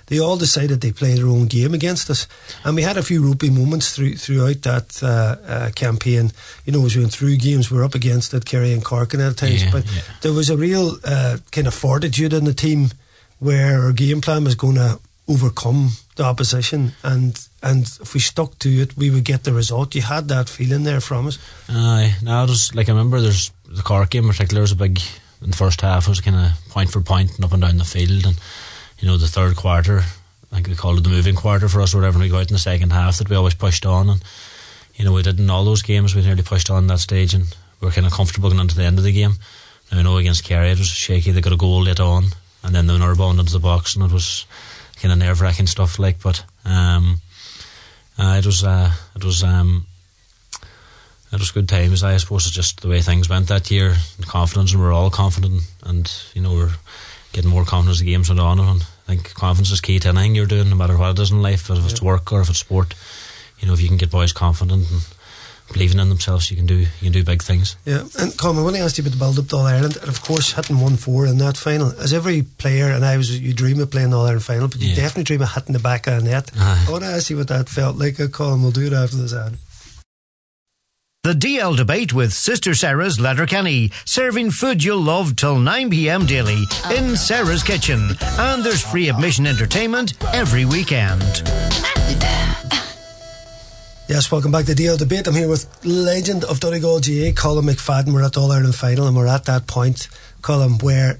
they all decided they played their own game against us, and we had a few ropey moments through, throughout that uh, uh, campaign. You know, as we went through games, we were up against it, Kerry and Cork, and at times, Yeah, but yeah. there was a real uh, kind of fortitude in the team where our game plan was going to overcome the opposition. And and if we stuck to it we would get the result. You had that feeling there from us. Aye, no, there's like I remember there's the Cork game in particular was a big in the first half it was kind of point for point and up and down the field. And you know the third quarter I think we called it the moving quarter for us whatever we go out in the second half that we always pushed on. And you know we did in all those games we nearly pushed on that stage and we were kind of comfortable going into the end of the game. Now I know against Kerry it was shaky they got a goal late on and then the bound into the box and it was kind of nerve wracking stuff like but um uh, it was uh, it was um it was good times. I suppose it's just the way things went that year. And confidence, and we we're all confident, and you know we're getting more confidence as the games went on. And I think confidence is key to anything you're doing, no matter what it is in life, if it's work or if it's sport. You know, if you can get boys confident and believing in themselves, you can do you can do big things. yeah and Colm I want to ask you about the build up to All Ireland and of course hitting 1-4 in that final as every player and I was you dream of playing the All Ireland final but you Yeah. definitely dream of hitting the back of the net Aye. I want to ask you what that felt like uh, Colm we'll do it after this ad The DL debate with Sister Sara's Letterkenny, serving food you'll love till 9 pm daily in Sara's Kitchen. And there's free admission entertainment every weekend. [laughs] Yes, welcome back to DL Debate. I'm here with legend of Donegal GA, Colm McFadden. We're at the All Ireland final and we're at that point, Colm, where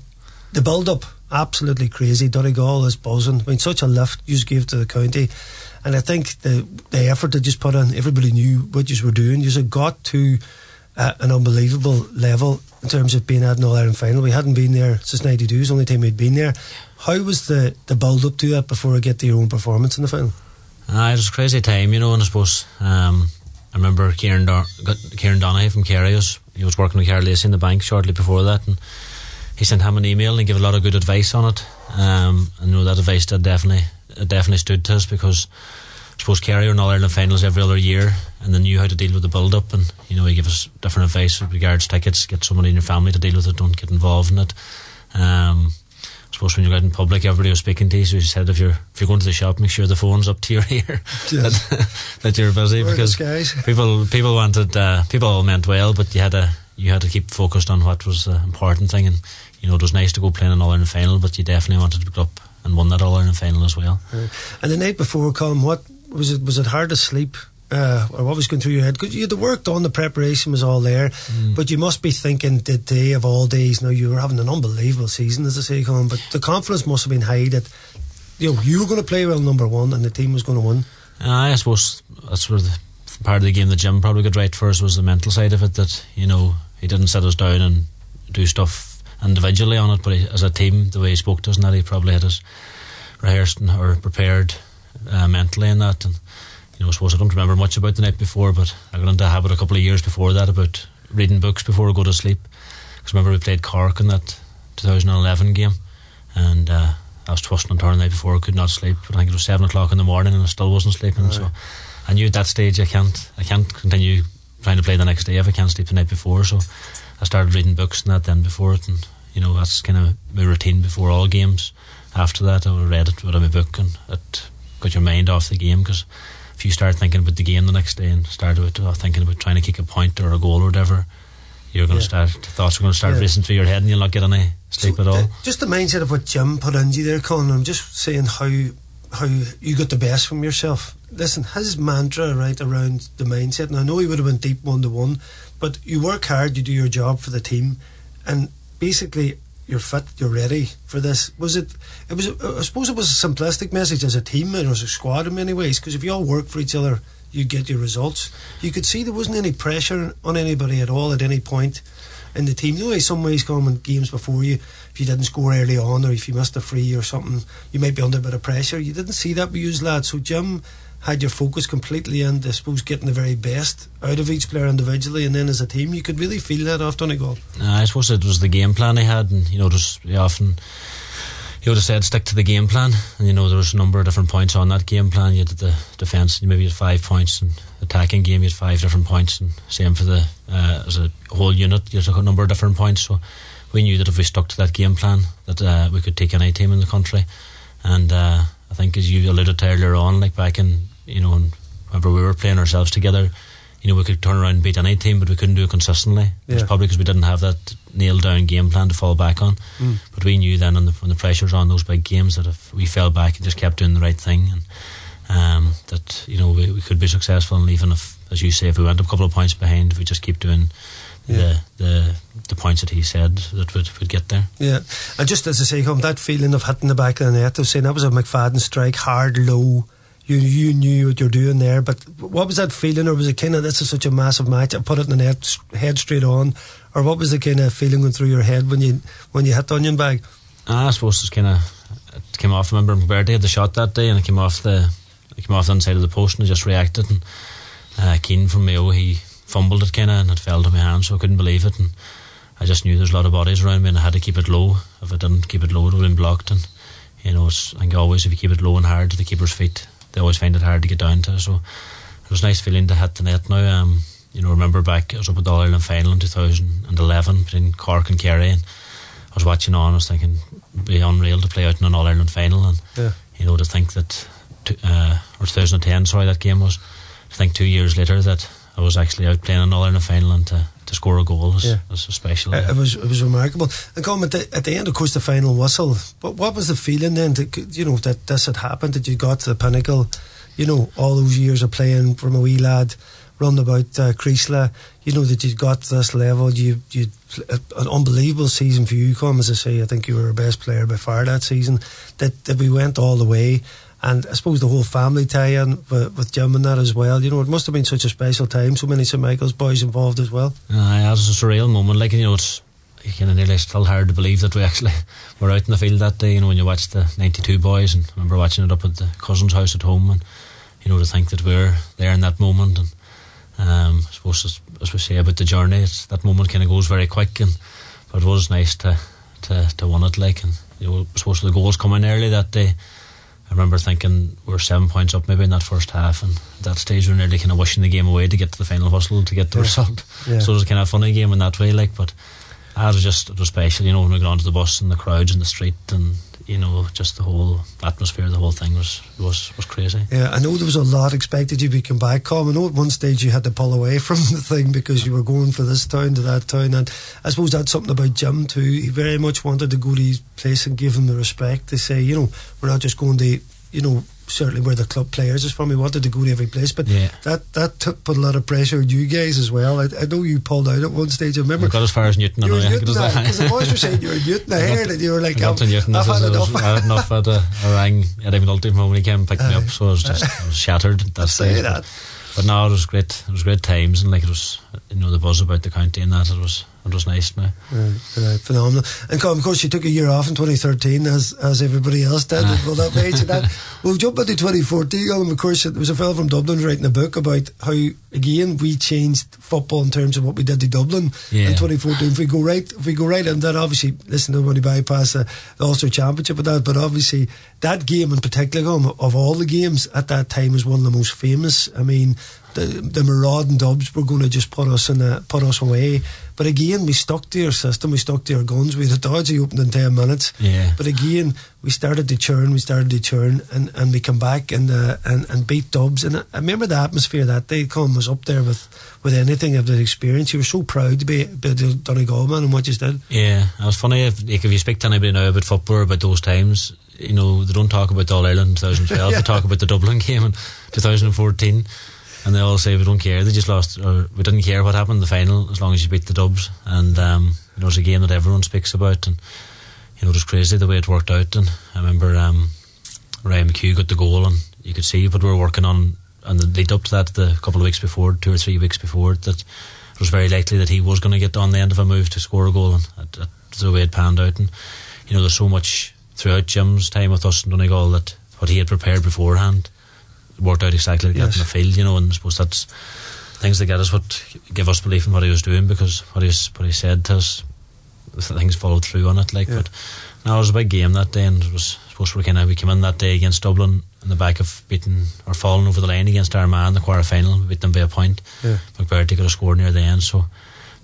the build up absolutely crazy. Donegal is buzzing. I mean, such a lift you just gave to the county. And I think the the effort that just put in, everybody knew what you were doing. You got to uh, an unbelievable level in terms of being at an All Ireland final. We hadn't been there since '92. It was the only time we'd been there. How was the, the build up to that before I get to your own performance in the final? Uh, it was a crazy time, you know, and I suppose um, I remember Kieran, got Kieran Donaghy from Kerry, was, he was working with Karl Lacey in the bank shortly before that, and he sent him an email and gave a lot of good advice on it. Um, and you know that advice did definitely it definitely stood to us because I suppose Kerry are in All Ireland finals every other year, and they knew how to deal with the build up, and you know he gave us different advice with regards to tickets, get somebody in your family to deal with it, don't get involved in it. Um, I suppose when you're out in public, everybody was speaking to you. So he said, if you're if you're going to the shop, make sure the phone's up to your [laughs] ear Yes. that, that you're busy because people people wanted uh, people all meant well, but you had to you had to keep focused on what was the important thing. And you know, it was nice to go playing an All Ireland final, but you definitely wanted to go up and won that All Ireland final as well. And the night before, Colm, what was it? Was it hard to sleep, uh, or what was going through your head? Because you had the work done, the preparation was all there, but you must be thinking the day of all days. Now you were having an unbelievable season, as I say, Colm. But the confidence must have been high that you know you were going to play well, number one, and the team was going to win. Uh, I suppose that's where the part of the game that Jim probably got right first was the mental side of it. That you know he didn't sit us down and do stuff individually on it, but he, as a team, the way he spoke to us, and that he probably had us rehearsed and, or prepared uh, mentally in that. And you know, I suppose I don't remember much about the night before, but I got into a habit a couple of years before that about reading books before I go to sleep. Because remember we played Cork in that 2011 game, and uh, I was twisting and turning the night before. I could not sleep. But I think it was seven o'clock in the morning, and I still wasn't sleeping. So I knew at that stage I can't, I can't continue trying to play the next day if I can't sleep the night before. So I started reading books and that then before it, and you know that's kind of my routine before all games. After that, I would read it, have my book, and it got your mind off the game because if you start thinking about the game the next day and start about, uh, thinking about trying to kick a point or a goal or whatever, you're going to yeah. start thoughts are going to start yeah. racing through your head, and you'll not get any sleep so, at all. Uh, just the mindset of what Jim put into you there, Colm. I'm just saying how how you got the best from yourself. Listen, his mantra right around the mindset, and I know he would have been deep one to one, but you work hard, you do your job for the team, and basically you're fit, you're ready for this. Was it? It was. I suppose it was a simplistic message as a team and as a squad in many ways, because if you all work for each other, you get your results. You could see there wasn't any pressure on anybody at all at any point in the team. You know, some ways coming games before you, if you didn't score early on or if you missed a free or something, you might be under a bit of pressure. You didn't see that with you lads. So Jim had your focus completely and I suppose getting the very best out of each player individually and then as a team you could really feel that after goal. Uh, I suppose it was the game plan he had and you know just often he would have said stick to the game plan and you know there was a number of different points on that game plan. You had the defence you maybe had five points and attacking game you had five different points and same for the uh, as a whole unit you had a number of different points. So we knew that if we stuck to that game plan that uh, we could take any team in the country. And uh, I think as you alluded to earlier on like back in you know, whenever we were playing ourselves together, you know, we could turn around and beat any team, but we couldn't do it consistently. Yeah. It's probably because we didn't have that nailed down game plan to fall back on. Mm. But we knew then, the, when the pressure's on those big games, that if we fell back and just kept doing the right thing, and um, that you know we, we could be successful. And even if, as you say, if we went a couple of points behind, if we just keep doing yeah. the the the points that he said that would would get there. Yeah, and just as I say, Colm that feeling of hitting the back of the net, of saying that was a McFadden strike, hard, low you you knew what you're doing there. But what was that feeling, or was it kind of this is such a massive match? I put it in the net, head straight on, or what was the kind of feeling going through your head when you when you hit the onion bag? Ah, I suppose it's kind of it came off. I remember McBrearty had the shot that day, and it came off the it came off the inside of the post, and I just reacted. And uh, Keane from Mayo, he fumbled it kind of, and it fell to my hand, so I couldn't believe it. And I just knew there's a lot of bodies around me, and I had to keep it low. If I didn't keep it low, it would have been blocked. And you know, I think always if you keep it low and hard to the keeper's feet, they always find it hard to get down to. So it was a nice feeling to hit the net now. Um, you know, remember back, I was up at the All Ireland final in 2011 between Cork and Kerry, and I was watching on, I was thinking, it'd be unreal to play out in an All Ireland final, and, yeah. you know, to think that, uh, or 2010, sorry, that game was, to think two years later that I was actually out playing another in Ireland final and to, to score a goal was, yeah. was special. It, it was it was remarkable. And come at the, at the end, of course, the final whistle. But what was the feeling then? To, you know that this had happened. That you got to the pinnacle. You know, all those years of playing from a wee lad, run about uh, Creeslough. You know that you got to this level. You you an unbelievable season for you. Come as I say, I think you were our best player by far that season. That that we went all the way and I suppose the whole family tie-in with, with Jim and that as well. You know, it must have been such a special time. So many St Michael's boys involved as well. Uh, it was a surreal moment. Like you know, it's kind of nearly still hard to believe that we actually [laughs] were out in the field that day. You know, when you watch the '92 boys, and I remember watching it up at the cousin's house at home, and you know, to think that we are there in that moment. And um, I suppose, as, as we say about the journey, it's, that moment kind of goes very quick. And but it was nice to to to win it. Like, and you know, I suppose the goals coming early that day I remember thinking we are seven points up maybe in that first half, and at that stage we are nearly kind of wishing the game away to get to the final whistle to get the yeah. result. Yeah. So it was kind of a funny game in that way, like. But it was just it was special, you know, when we got onto the bus and the crowds in the street and you know, just the whole atmosphere, the whole thing was was was crazy. Yeah, I know there was a lot expected you to come back, Colm. I know at one stage you had to pull away [laughs] from the thing because you were going for this town to that town, and I suppose that's something about Jim too. He very much wanted to go to his place and give him the respect to say, you know, we're not just going to, you know, certainly where the club players is from. He wanted to go to every place, but yeah. that that took, put a lot of pressure on you guys as well. I, I know you pulled out at one stage. I remember. We got as far as Newton. You were Newton because the boys were [laughs] saying you were Newton. I heard it. You were like, I've, Newton, I've had enough. I had enough. At a, I rang Eddie McNulty when he came and picked uh, me up, so I was just I was shattered. [laughs] That stage. That. But, but no, it was great. It was great times, and like it was, you know, the buzz about the county and that. It was it was nice now. Right, right, phenomenal. And of course, you took a year off in 2013, as as everybody else did. Uh. Well, that made you that. [laughs] We'll jump into 2014. And of course, there was a fellow from Dublin writing a book about how again we changed football in terms of what we did to Dublin yeah. in 2014. If we go right, if we go right, and that obviously, listen, nobody bypass the, Ulster Championship with that, but obviously that game in particular, of all the games at that time, was one of the most famous. I mean, the, the marauding Dubs were going to just put us in a, put us away. But again, we stuck to our system, we stuck to our guns. We had a dodgy in 10 minutes. Yeah. But again, we started to churn, we started to churn, and, and we come back and, uh, and and beat Dubs. And I remember the atmosphere that day, Colm was up there with, with anything of that experience. You were so proud to be, be the Donegal man and what you did. Yeah, it was funny. If, like, if you speak to anybody now about football, about those times, you know, they don't talk about All Ireland in 2012, [laughs] Yeah. they talk about the Dublin [laughs] game in 2014. And they all say we don't care. They just lost, or we didn't care what happened in the final as long as you beat the Dubs. And um, you know, a game that everyone speaks about. And you know, it was crazy the way it worked out. And I remember um, Ryan McHugh got the goal, and you could see what we were working on. And the lead up to that, the couple of weeks before, two or three weeks before, that it was very likely that he was going to get on the end of a move to score a goal. And that, that's the way it panned out. And you know, there's so much throughout Jim's time with us in Donegal that what he had prepared beforehand worked out exactly like that Yes. in the field, you know, and I suppose that's things like that is what give us belief in what he was doing because what he's what he said to us things followed through on it like Yeah. but no, it was a big game that day and it was I suppose we kinda we came in that day against Dublin in the back of beating or falling over the line against Armagh in the quarter final, we beat them by a point. Yeah. McBrearty could have scored near the end, so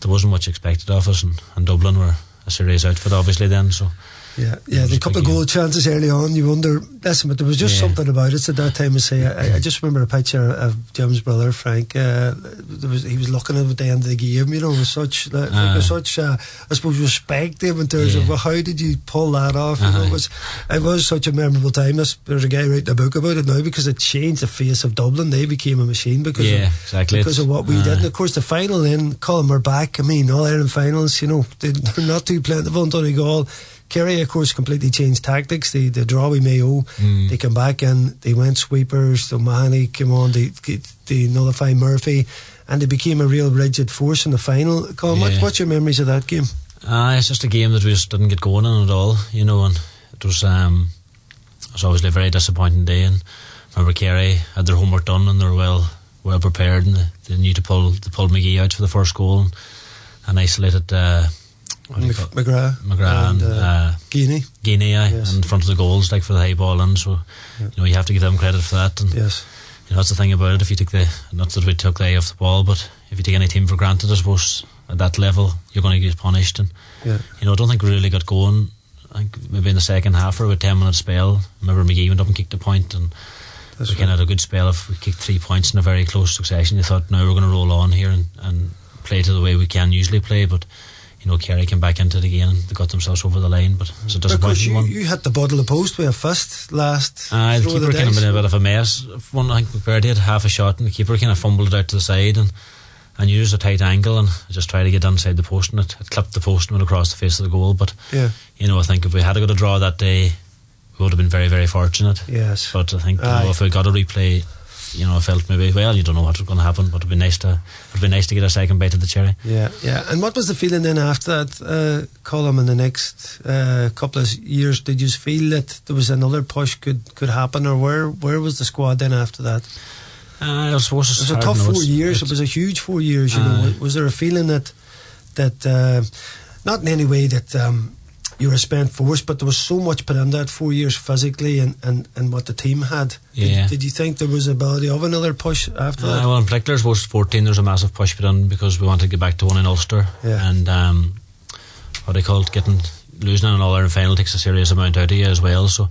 there wasn't much expected of us and, and Dublin were a serious outfit obviously then, so Yeah, yeah. The couple of goal chances early on, you wonder. Listen, but there was just Yeah. something about it at that time. I say, I, I just remember a picture of Jim's brother Frank. Uh, there was he was looking at the end of the game, you know, with such like, Ah. with such uh, I suppose respect him in terms of well, how did you pull that off? You know, Uh-huh. it was it was such a memorable time. There's, there's a guy writing a book about it now because it changed the face of Dublin. They became a machine because Yeah, of, exactly. because of what we did. And of course, the final then, Colm, we're back. I mean, all Ireland finals, you know, they, they're not too plentiful in Donegal. Kerry, of course, completely changed tactics. They, the draw we Mayo, Mm. they come back and they went sweepers. So Mahoney came on, they, they nullify Murphy, and they became a real rigid force in the final. Colm, what, Yeah. what's your memories of that game? Uh, it's just a game that we just didn't get going in at all, you know, and it was um, it was obviously a very disappointing day. And I remember Kerry had their homework done and they were well well prepared, and they, they knew to pull to pull McGee out for the first goal and, and isolated uh, McGrath, McGrath and, uh, uh, Guinea. Guinea aye, Yes. in front of the goals, like for the high ball in. So Yeah. you know you have to give them credit for that. And Yes. you know that's the thing about it. If you take the not that we took the eye off the ball, but if you take any team for granted, I suppose at that level you're going to get punished. And Yeah. you know, I don't think we really got going. I think maybe in the second half or about ten minute spell. Remember McGee went up and kicked a point, and That's we of had a good spell. If we kicked three points in a very close succession, you thought now we're going to roll on here and, and play to the way we can usually play. But you know, Kerry came back into it again and they got themselves over the line. But it's a Because disappointing you, one. you had the bottle of post with a fist last. Uh, the keeper kind of been a bit of a mess. One, I think McBrearty had half a shot, and the keeper kind of fumbled it out to the side, and and used a tight angle, and just tried to get inside the post, and it, it clipped the post and went across the face of the goal. But Yeah. you know, I think if we had got a draw that day, we would have been very, very fortunate. Yes. But I think you Aye. know, if we got a replay, you know, I felt maybe well, you don't know what's going to happen, but it'd be nice to it'd be nice to get a second bite of the cherry. Yeah, yeah. And what was the feeling then after that uh, Colm in the next uh, couple of years? Did you feel that there was another push could could happen, or where where was the squad then after that? Uh, I suppose It was a tough to four years. It was a huge four years. You know, was there a feeling that that uh, not in any way that um, you were a spent force, but there was so much put in that four years physically and, and, and what the team had. Yeah. Did, did you think there was ability of another push after Uh, that? well, in particular, I suppose 14, there's a massive push put in because we wanted to get back to one in Ulster. Yeah. And um, what they called getting losing in an All Ireland final takes a serious amount out of you as well. So,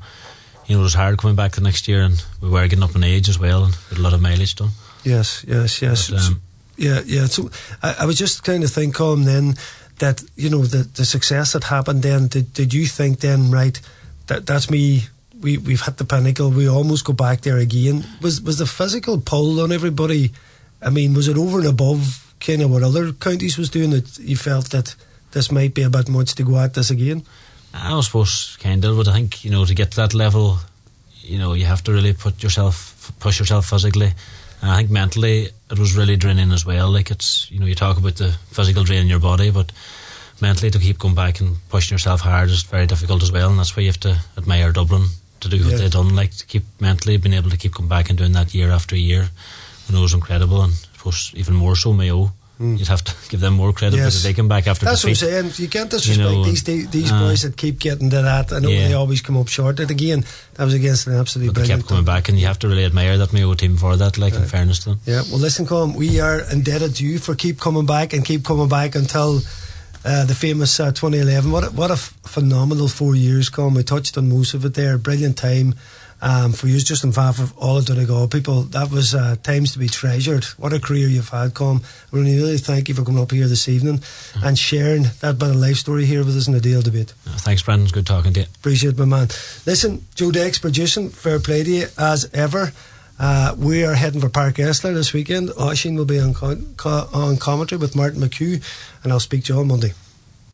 you know, it was hard coming back the next year, and we were getting up in age as well, and had a lot of mileage done. Yes, yes, yes. But, um, yeah, yeah. So I, I was just kind of thinking, Colm, then that you know the the success that happened. Then did did you think then right that that's me? We we've hit the pinnacle. We almost go back there again. Was was the physical pull on everybody? I mean, was it over and above kind of what other counties was doing that you felt that this might be a bit much to go at this again? I suppose kind of, but I think you know to get to that level, you know, you have to really put yourself, push yourself physically. And I think mentally, it was really draining as well. Like it's, you know, you talk about the physical drain in your body, but mentally to keep going back and pushing yourself hard is very difficult as well. And that's why you have to admire Dublin to do what Yeah. they've done. Like to keep mentally being able to keep going back and doing that year after year. You know, it was incredible, and of course even more so Mayo. Mm. you'd have to [laughs] give them more credit yes. because they come back after. That's defeat. what I'm saying. You can't disrespect you know, these these uh, boys that keep getting to that. I know yeah. they always come up short. And again, that was against an absolutely but they kept coming back, and you have to really admire that Mayo team for that. Like right. in fairness to them. Yeah. Well, listen, Colm, we are indebted to you for keep coming back and keep coming back until. Uh, the famous uh, 2011. What a, what a f- phenomenal four years, Colm. We touched on most of it there. Brilliant time um, for you, just in fact, of all of Donegal people, that was uh, times to be treasured. What a career you've had, Colm. We really thank you for coming up here this evening mm-hmm. and sharing that bit of life story here with us in the DL debate. Oh, thanks, Brendan. It's good talking to you. Appreciate it, my man. Listen, Joe Dex producing, fair play to you as ever. Uh, we are heading for Páirc Esler this weekend. Oisin will be on, con- on commentary with Martin McHugh, and I'll speak to you on Monday.